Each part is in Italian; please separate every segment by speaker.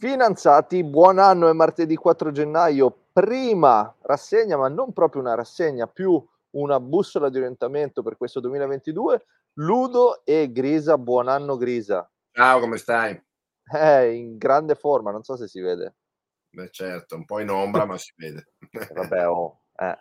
Speaker 1: Finanziati, buon anno, è martedì 4 gennaio, prima rassegna, ma non proprio una rassegna, più una bussola di orientamento per questo 2022. Ludo e Grisa, buon anno Grisa.
Speaker 2: Ciao, come stai?
Speaker 1: Eh, in grande forma, non so se si vede.
Speaker 2: Beh, certo, un po' in ombra, ma si vede.
Speaker 1: Vabbè, oh, eh.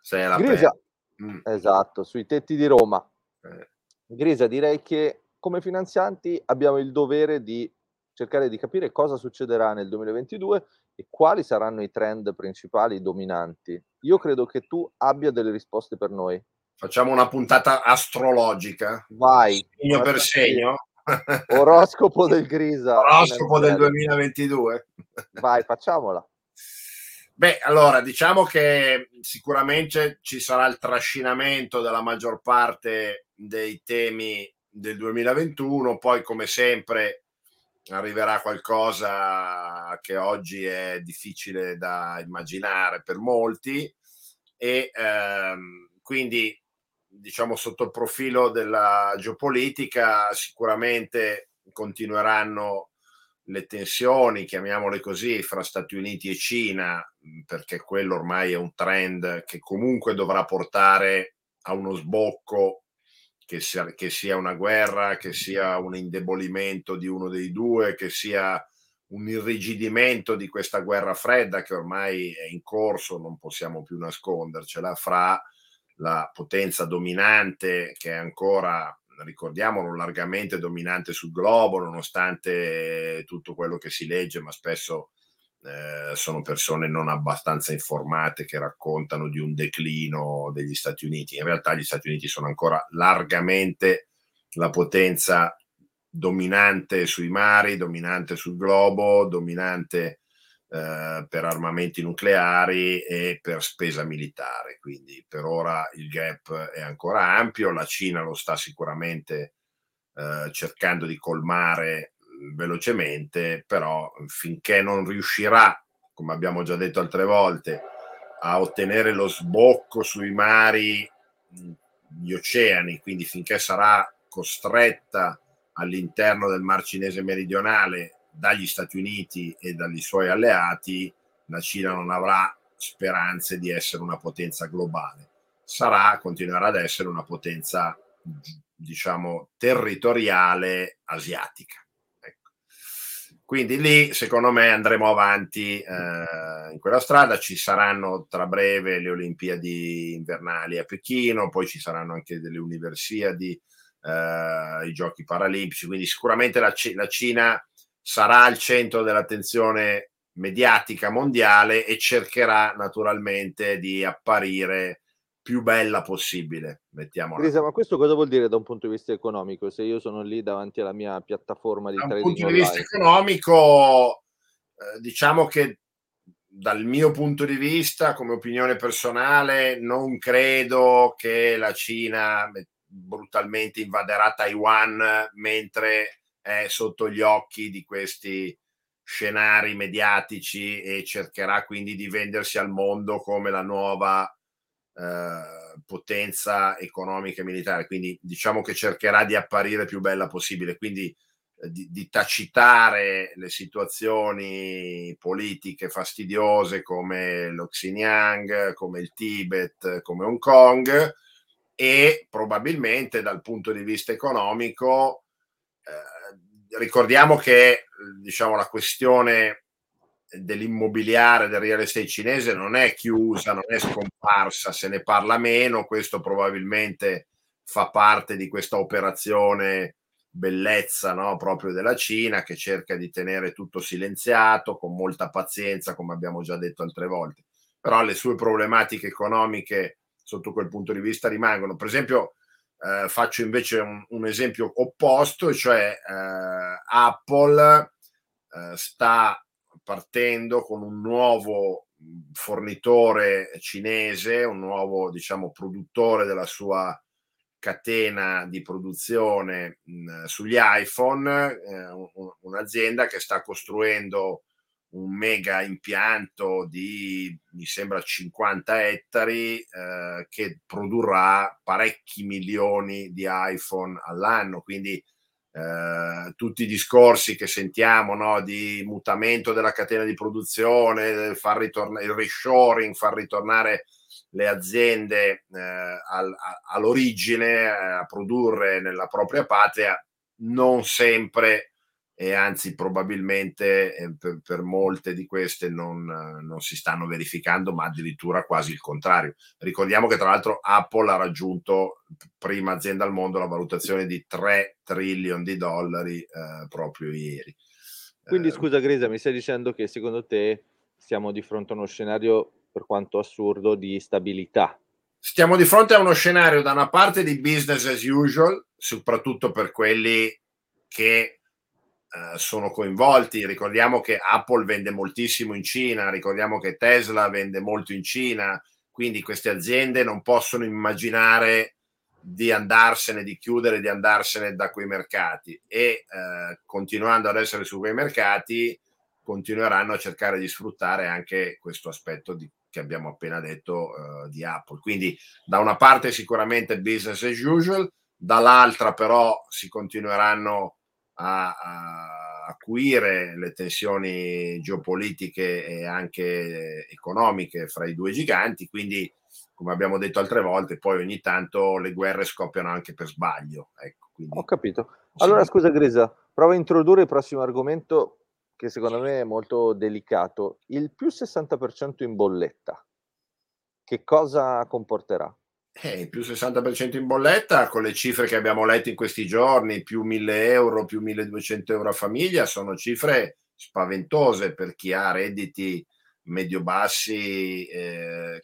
Speaker 2: Sei alla
Speaker 1: Grisa, mm. esatto, sui tetti di Roma.
Speaker 2: Eh.
Speaker 1: Grisa, direi che come finanzianti abbiamo il dovere di cercare di capire cosa succederà nel 2022 e quali saranno i trend principali dominanti. Io credo che tu abbia delle risposte per noi.
Speaker 2: Facciamo una puntata astrologica.
Speaker 1: Vai.
Speaker 2: Segno per segno.
Speaker 1: Oroscopo del Grisa.
Speaker 2: Oroscopo del 2022.
Speaker 1: Vai, facciamola.
Speaker 2: Beh, allora diciamo che sicuramente ci sarà il trascinamento della maggior parte dei temi del 2021, poi come sempre arriverà qualcosa che oggi è difficile da immaginare per molti e ehm, quindi diciamo sotto il profilo della geopolitica sicuramente continueranno le tensioni, chiamiamole così, fra Stati Uniti e Cina, perché quello ormai è un trend che comunque dovrà portare a uno sbocco che sia, che sia una guerra, che sia un indebolimento di uno dei due, che sia un irrigidimento di questa guerra fredda che ormai è in corso, non possiamo più nascondercela, fra la potenza dominante che è ancora, ricordiamolo, largamente dominante sul globo, nonostante tutto quello che si legge, ma spesso eh, sono persone non abbastanza informate che raccontano di un declino degli Stati Uniti. In realtà gli Stati Uniti sono ancora largamente la potenza dominante sui mari, dominante sul globo, dominante eh, per armamenti nucleari e per spesa militare. Quindi per ora il gap è ancora ampio, la Cina lo sta sicuramente eh, cercando di colmare velocemente, però finché non riuscirà, come abbiamo già detto altre volte, a ottenere lo sbocco sui mari, gli oceani, quindi finché sarà costretta all'interno del Mar Cinese meridionale dagli Stati Uniti e dagli suoi alleati, la Cina non avrà speranze di essere una potenza globale. Sarà, continuerà ad essere una potenza, diciamo, territoriale asiatica. Quindi lì, secondo me, andremo avanti eh, in quella strada. Ci saranno tra breve le Olimpiadi invernali a Pechino, poi ci saranno anche delle Universiadi, eh, i Giochi Paralimpici. Quindi sicuramente la, C- la Cina sarà al centro dell'attenzione mediatica mondiale e cercherà naturalmente di apparire più bella possibile, mettiamola.
Speaker 1: Grisa, ma questo cosa vuol dire da un punto di vista economico? Se io sono lì davanti alla mia piattaforma di
Speaker 2: da
Speaker 1: trading
Speaker 2: Da un punto
Speaker 1: online.
Speaker 2: di vista economico, eh, diciamo che dal mio punto di vista, come opinione personale, non credo che la Cina brutalmente invaderà Taiwan mentre è sotto gli occhi di questi scenari mediatici e cercherà quindi di vendersi al mondo come la nuova eh, potenza economica e militare, quindi diciamo che cercherà di apparire più bella possibile, quindi eh, di, di, tacitare le situazioni politiche fastidiose come lo Xinjiang, come il Tibet, come Hong Kong e probabilmente dal punto di vista economico eh, ricordiamo che diciamo la questione dell'immobiliare, del real estate cinese non è chiusa, non è scomparsa, se ne parla meno, questo probabilmente fa parte di questa operazione bellezza no? proprio della Cina che cerca di tenere tutto silenziato con molta pazienza, come abbiamo già detto altre volte. Però le sue problematiche economiche sotto quel punto di vista rimangono. Per esempio, eh, faccio invece un, un, esempio opposto, cioè eh, Apple eh, sta partendo con un nuovo fornitore cinese, un nuovo diciamo produttore della sua catena di produzione mh, sugli iPhone, eh, un'azienda che sta costruendo un mega impianto di mi sembra 50 ettari eh, che produrrà parecchi milioni di iPhone all'anno, quindi eh, tutti i discorsi che sentiamo no, di mutamento della catena di produzione, far ritornare il reshoring, far ritornare le aziende eh, al, all'origine eh, a produrre nella propria patria, non sempre e anzi probabilmente eh, per, per, molte di queste non, non, si stanno verificando, ma addirittura quasi il contrario. Ricordiamo che tra l'altro Apple ha raggiunto, prima azienda al mondo, la valutazione di 3 trillion di dollari eh, proprio ieri.
Speaker 1: Quindi eh, scusa Grisa, mi stai dicendo che secondo te siamo di fronte a uno scenario, per quanto assurdo, di stabilità?
Speaker 2: Stiamo di fronte a uno scenario da una parte di business as usual, soprattutto per quelli che eh, sono coinvolti. Ricordiamo che Apple vende moltissimo in Cina, ricordiamo che Tesla vende molto in Cina, quindi queste aziende non possono immaginare di andarsene, di chiudere, di andarsene da quei mercati e eh, continuando ad essere su quei mercati continueranno a cercare di sfruttare anche questo aspetto di, che abbiamo appena detto uh, di Apple. Quindi da una parte sicuramente business as usual, dall'altra però si continueranno a, a acuire le tensioni geopolitiche e anche economiche fra i due giganti, quindi come abbiamo detto altre volte, poi ogni tanto le guerre scoppiano anche per sbaglio. Ecco, quindi...
Speaker 1: Ho capito. Allora scusa Grisa, provo a introdurre il prossimo argomento che secondo me è molto delicato. Il più 60% in bolletta, che cosa comporterà?
Speaker 2: Eh, più 60% in bolletta con le cifre che abbiamo letto in questi giorni, più 1000 euro, più 1200 euro a famiglia, sono cifre spaventose per chi ha redditi medio-bassi eh,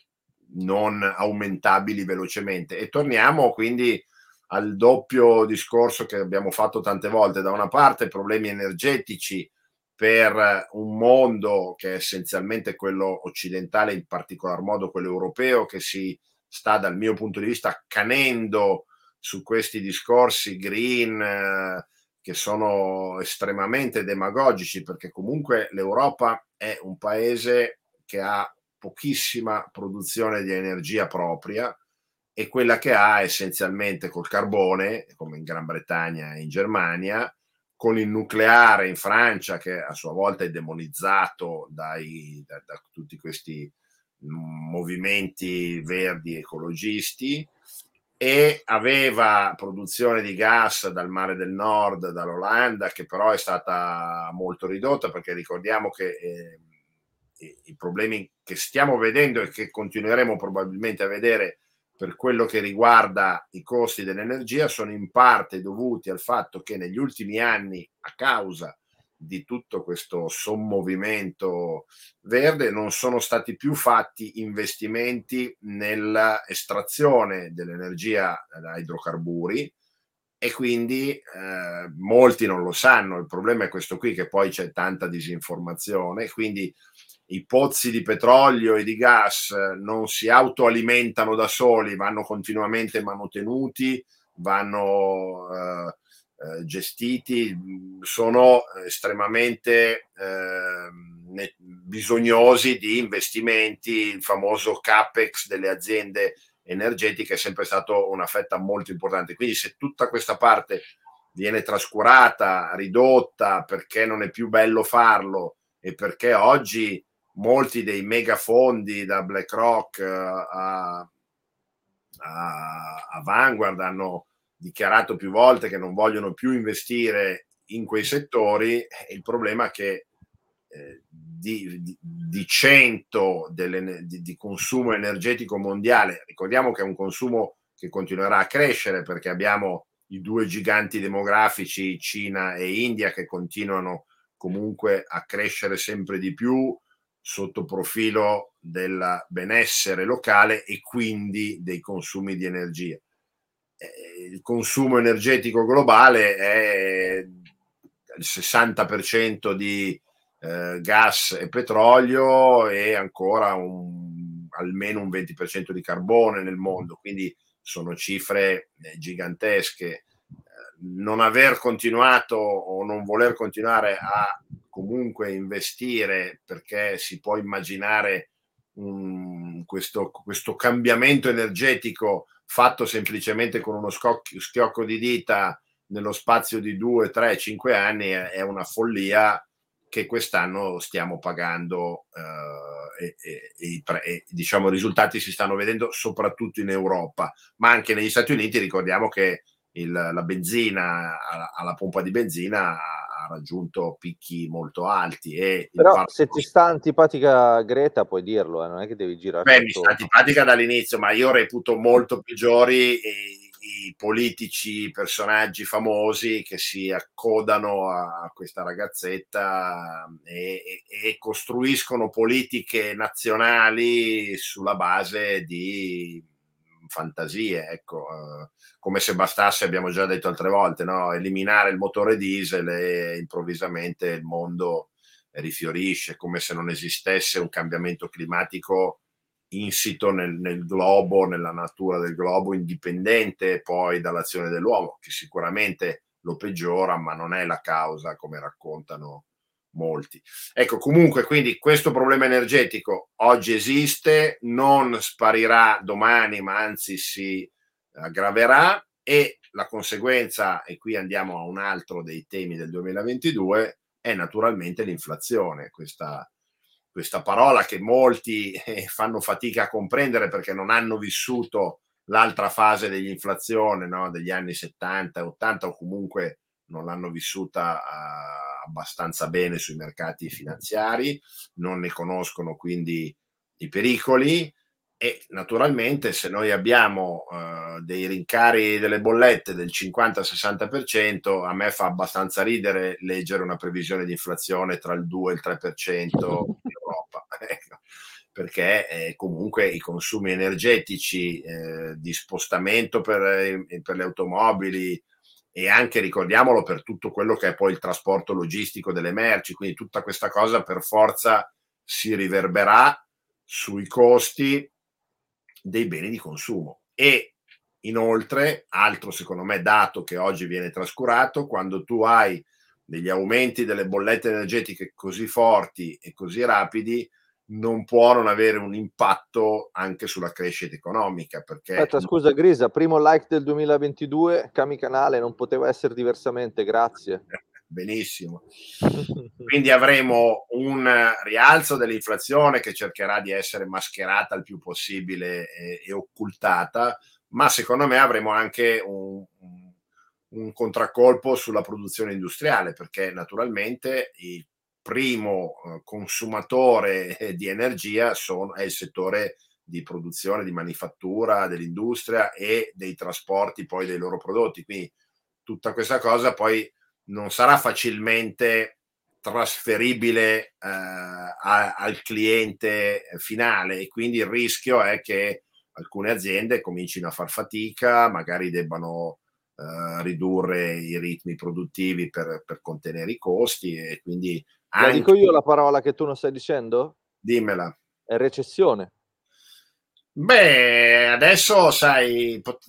Speaker 2: non aumentabili velocemente. E torniamo quindi al doppio discorso che abbiamo fatto tante volte. Da una parte problemi energetici per un mondo che è essenzialmente quello occidentale, in particolar modo quello europeo, che si sta dal mio punto di vista accanendo su questi discorsi green eh, che sono estremamente demagogici perché comunque l'Europa è un paese che ha pochissima produzione di energia propria e quella che ha essenzialmente col carbone, come in Gran Bretagna e in Germania, con il nucleare in Francia che a sua volta è demonizzato dai, da, da tutti questi movimenti verdi ecologisti e aveva produzione di gas dal mare del nord, dall'Olanda, che però è stata molto ridotta perché ricordiamo che eh, i problemi che stiamo vedendo e che continueremo probabilmente a vedere per quello che riguarda i costi dell'energia sono in parte dovuti al fatto che negli ultimi anni, a causa di tutto questo sommovimento verde non sono stati più fatti investimenti nell'estrazione dell'energia da idrocarburi e quindi eh, molti non lo sanno. Il problema è questo qui che poi c'è tanta disinformazione, quindi i pozzi di petrolio e di gas non si autoalimentano da soli, vanno continuamente manutenuti, vanno eh, eh, gestiti sono estremamente eh, bisognosi di investimenti, il famoso capex delle aziende energetiche è sempre stato una fetta molto importante. Quindi se tutta questa parte viene trascurata, ridotta perché non è più bello farlo e perché oggi molti dei megafondi da BlackRock eh, a, a, a Vanguard hanno dichiarato più volte che non vogliono più investire in quei settori, il problema è che eh, di, di, di, 100 delle, di, di, consumo energetico mondiale, ricordiamo che è un consumo che continuerà a crescere perché abbiamo i due giganti demografici, Cina e India, che continuano comunque a crescere sempre di più sotto profilo del benessere locale e quindi dei consumi di energia il consumo energetico globale è il 60% di eh, gas e petrolio e ancora un, almeno un 20% di carbone nel mondo, quindi sono cifre eh, gigantesche. Eh, non aver continuato o non voler continuare a comunque investire perché si può immaginare un, questo, questo cambiamento energetico fatto semplicemente con uno scocchio, schiocco di dita nello spazio di 2, 3, 5 anni è una follia che quest'anno stiamo pagando eh, e, e, e, e, diciamo i risultati si stanno vedendo soprattutto in Europa, ma anche negli Stati Uniti. Ricordiamo che il, la benzina alla, alla, pompa di benzina ha raggiunto picchi molto alti. E
Speaker 1: Però parco... se ti sta antipatica Greta puoi dirlo, eh, non è che devi girare.
Speaker 2: Beh, mi sta antipatica dall'inizio, ma io reputo molto peggiori i politici, i personaggi famosi che si accodano a questa ragazzetta e, e, costruiscono politiche nazionali sulla base di fantasie, ecco, come se bastasse, abbiamo già detto altre volte, no? eliminare il motore diesel e improvvisamente il mondo rifiorisce, come se non esistesse un cambiamento climatico insito nel, nel, globo, nella natura del globo, indipendente poi dall'azione dell'uomo, che sicuramente lo peggiora, ma non è la causa, come raccontano molti. Ecco, comunque, quindi questo problema energetico oggi esiste, non sparirà domani, ma anzi si aggraverà e la conseguenza, e qui andiamo a un altro dei temi del 2022, è naturalmente l'inflazione, questa questa parola che molti eh, fanno fatica a comprendere perché non hanno vissuto l'altra fase dell'inflazione no? degli anni 70 80 o comunque non l'hanno vissuta uh, abbastanza bene sui mercati finanziari, non ne conoscono quindi i pericoli e naturalmente se noi abbiamo uh, dei rincari delle bollette del 50-60%, a me fa abbastanza ridere leggere una previsione di inflazione tra il 2 e il 3% in Europa, ecco. perché eh, comunque i consumi energetici eh, di spostamento per, eh, per le automobili e anche ricordiamolo per tutto quello che è poi il trasporto logistico delle merci, quindi tutta questa cosa per forza si riverberà sui costi dei beni di consumo. E inoltre, altro secondo me dato che oggi viene trascurato, quando tu hai degli aumenti delle bollette energetiche così forti e così rapidi, non può non avere un impatto anche sulla crescita economica. Perché...
Speaker 1: Aspetta, scusa Grisa, primo like del 2022, Cami Canale, non poteva essere diversamente, grazie.
Speaker 2: benissimo. Quindi avremo un rialzo dell'inflazione che cercherà di essere mascherata il più possibile e, e occultata, ma secondo me avremo anche un, un, contraccolpo sulla produzione industriale, perché naturalmente il primo eh, consumatore di energia sono, è il settore di produzione, di manifattura, dell'industria e dei trasporti poi dei loro prodotti. Quindi tutta questa cosa poi non sarà facilmente trasferibile eh, a, al cliente finale e quindi il rischio è che alcune aziende comincino a far fatica, magari debbano eh, ridurre i ritmi produttivi per, per, contenere i costi e quindi...
Speaker 1: Anche... La dico io la parola che tu non stai dicendo?
Speaker 2: Dimmela.
Speaker 1: È recessione.
Speaker 2: Beh, adesso sai, pot-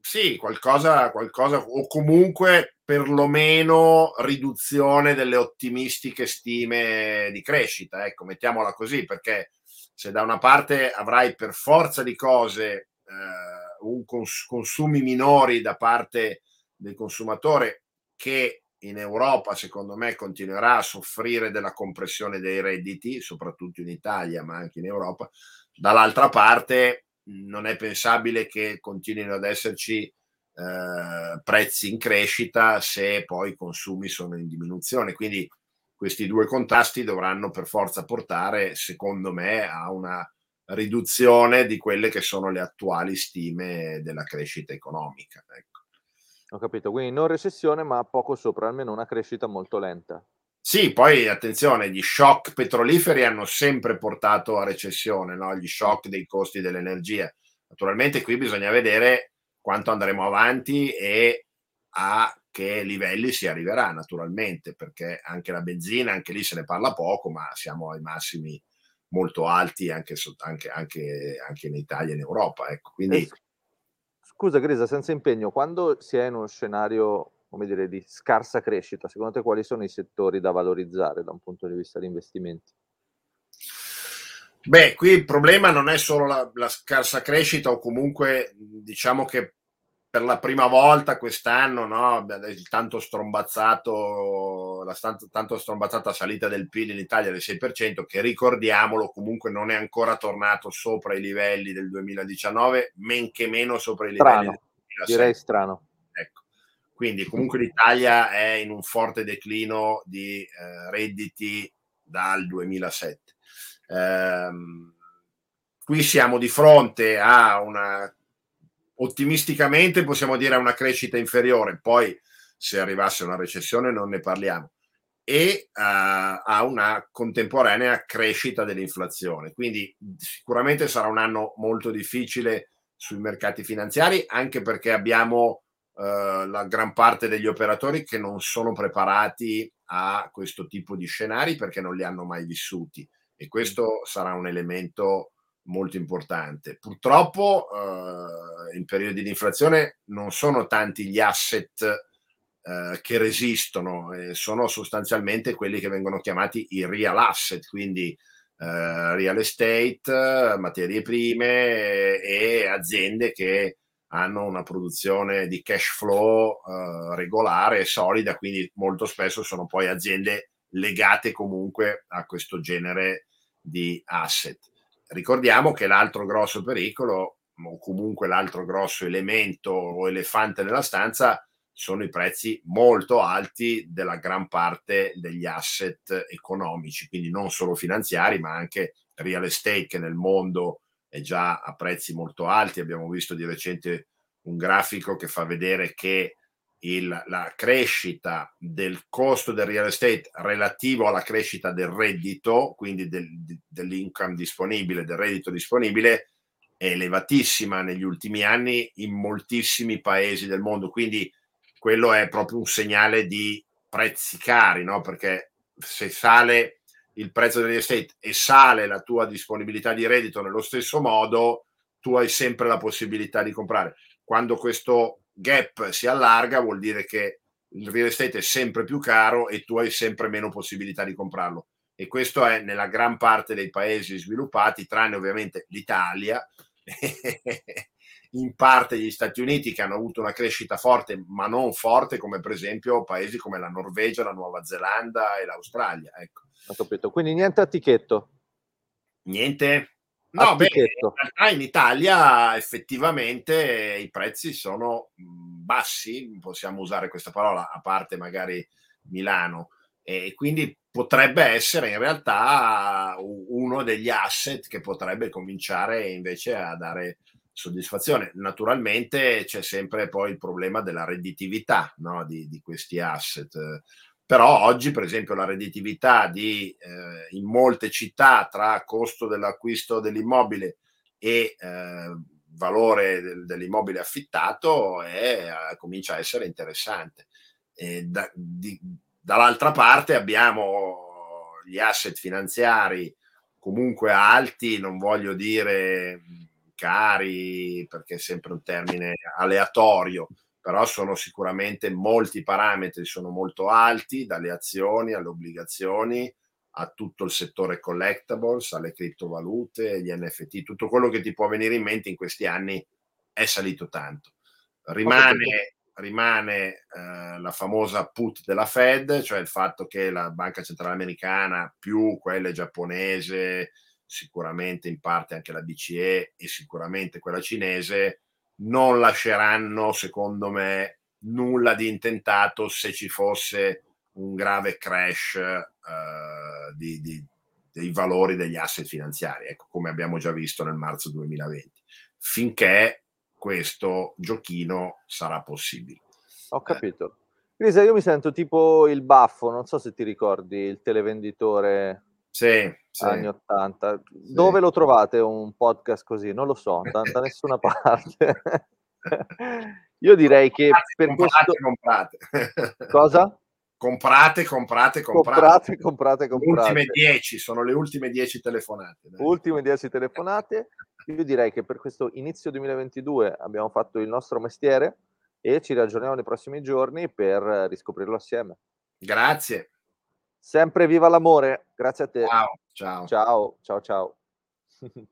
Speaker 2: sì, qualcosa, qualcosa, o comunque perlomeno riduzione delle ottimistiche stime di crescita, ecco, mettiamola così, perché se da una parte avrai per forza di cose eh, un cons- consumi minori da parte del consumatore che in Europa, secondo me, continuerà a soffrire della compressione dei redditi, soprattutto in Italia, ma anche in Europa, dall'altra parte non è pensabile che continuino ad esserci eh, prezzi in crescita se poi i consumi sono in diminuzione. Quindi questi due contrasti dovranno per forza portare, secondo me, a una riduzione di quelle che sono le attuali stime della crescita economica. Ecco.
Speaker 1: Ho capito, quindi non recessione, ma poco sopra, almeno una crescita molto lenta.
Speaker 2: Sì, poi attenzione, gli shock petroliferi hanno sempre portato a recessione, no? gli shock dei costi dell'energia. Naturalmente qui bisogna vedere quanto andremo avanti e a che livelli si arriverà, naturalmente, perché anche la benzina, anche lì se ne parla poco, ma siamo ai massimi molto alti anche, anche, anche, anche in Italia e in Europa. Ecco. Quindi...
Speaker 1: Scusa Grisa, senza impegno, quando si è in uno scenario come dire, di scarsa crescita, secondo te quali sono i settori da valorizzare da un punto di vista di investimenti?
Speaker 2: Beh, qui il problema non è solo la, la scarsa crescita o comunque diciamo che per la prima volta quest'anno, no, il tanto strombazzato, la tanto, tanto strombazzata salita del PIL in Italia del 6%, che ricordiamolo comunque non è ancora tornato sopra i livelli del 2019, men che meno sopra i livelli
Speaker 1: strano, del 2007. Direi strano.
Speaker 2: Ecco. Quindi comunque l'Italia è in un forte declino di eh, redditi dal 2007. Ehm, qui siamo di fronte a una ottimisticamente possiamo dire a una crescita inferiore, poi se arrivasse una recessione non ne parliamo, e uh, a una contemporanea crescita dell'inflazione. Quindi sicuramente sarà un anno molto difficile sui mercati finanziari, anche perché abbiamo uh, la gran parte degli operatori che non sono preparati a questo tipo di scenari perché non li hanno mai vissuti e questo sarà un elemento molto importante. Purtroppo eh, in periodi di inflazione non sono tanti gli asset eh, che resistono, eh, sono sostanzialmente quelli che vengono chiamati i real asset, quindi eh, real estate, materie prime e aziende che hanno una produzione di cash flow eh, regolare e solida, quindi molto spesso sono poi aziende legate comunque a questo genere di asset Ricordiamo che l'altro grosso pericolo, o comunque l'altro grosso elemento o elefante nella stanza, sono i prezzi molto alti della gran parte degli asset economici, quindi non solo finanziari, ma anche real estate che nel mondo è già a prezzi molto alti. Abbiamo visto di recente un grafico che fa vedere che il, la crescita del costo del real estate relativo alla crescita del reddito, quindi del, dell'income disponibile, del reddito disponibile, è elevatissima negli ultimi anni in moltissimi paesi del mondo. Quindi quello è proprio un segnale di prezzi cari, no? perché se sale il prezzo del real estate e sale la tua disponibilità di reddito nello stesso modo, tu hai sempre la possibilità di comprare. Quando questo gap si allarga, vuol dire che il real estate è sempre più caro e tu hai sempre meno possibilità di comprarlo. E questo è nella gran parte dei paesi sviluppati, tranne ovviamente l'Italia, in parte gli Stati Uniti che hanno avuto una crescita forte, ma non forte come per esempio paesi come la Norvegia, la Nuova Zelanda e l'Australia. Ecco.
Speaker 1: Quindi niente a tichetto.
Speaker 2: Niente? No, beh, in realtà in Italia effettivamente i prezzi sono bassi, possiamo usare questa parola, a parte magari Milano, e quindi potrebbe essere in realtà uno degli asset che potrebbe cominciare invece a dare soddisfazione. Naturalmente c'è sempre poi il problema della redditività no? di, di questi asset però oggi per esempio la redditività di, eh, in molte città tra costo dell'acquisto dell'immobile e eh, valore del, dell'immobile affittato è, eh, comincia a essere interessante. Da, di, dall'altra parte abbiamo gli asset finanziari comunque alti, non voglio dire cari perché è sempre un termine aleatorio, però sono sicuramente molti parametri, sono molto alti, dalle azioni alle obbligazioni a tutto il settore collectibles, alle criptovalute, agli NFT, tutto quello che ti può venire in mente in questi anni è salito tanto. Rimane, rimane eh, la famosa put della Fed, cioè il fatto che la Banca Centrale Americana più quelle giapponese, sicuramente in parte anche la BCE e sicuramente quella cinese, non lasceranno, secondo me, nulla di intentato se ci fosse un grave crash uh, di, di, dei valori degli asset finanziari, ecco, come abbiamo già visto nel marzo 2020, finché questo giochino sarà possibile.
Speaker 1: Ho capito. Crisa, io mi sento tipo il baffo, non so se ti ricordi, il televenditore
Speaker 2: sì, sì.
Speaker 1: anni 80. Sì. Dove lo trovate un podcast così? Non lo so, da, da nessuna parte. Io direi che per
Speaker 2: comprate,
Speaker 1: questo...
Speaker 2: comprate.
Speaker 1: Cosa?
Speaker 2: Comprate, comprate, comprate.
Speaker 1: Comprate, comprate, comprate.
Speaker 2: ultime 10, sono le ultime 10 telefonate.
Speaker 1: Dai. Ultime 10 telefonate. Io direi che per questo inizio 2022 abbiamo fatto il nostro mestiere e ci raggiorniamo nei prossimi giorni per riscoprirlo assieme.
Speaker 2: Grazie.
Speaker 1: Sempre viva l'amore, grazie a te.
Speaker 2: Ciao, ciao.
Speaker 1: Ciao, ciao, ciao.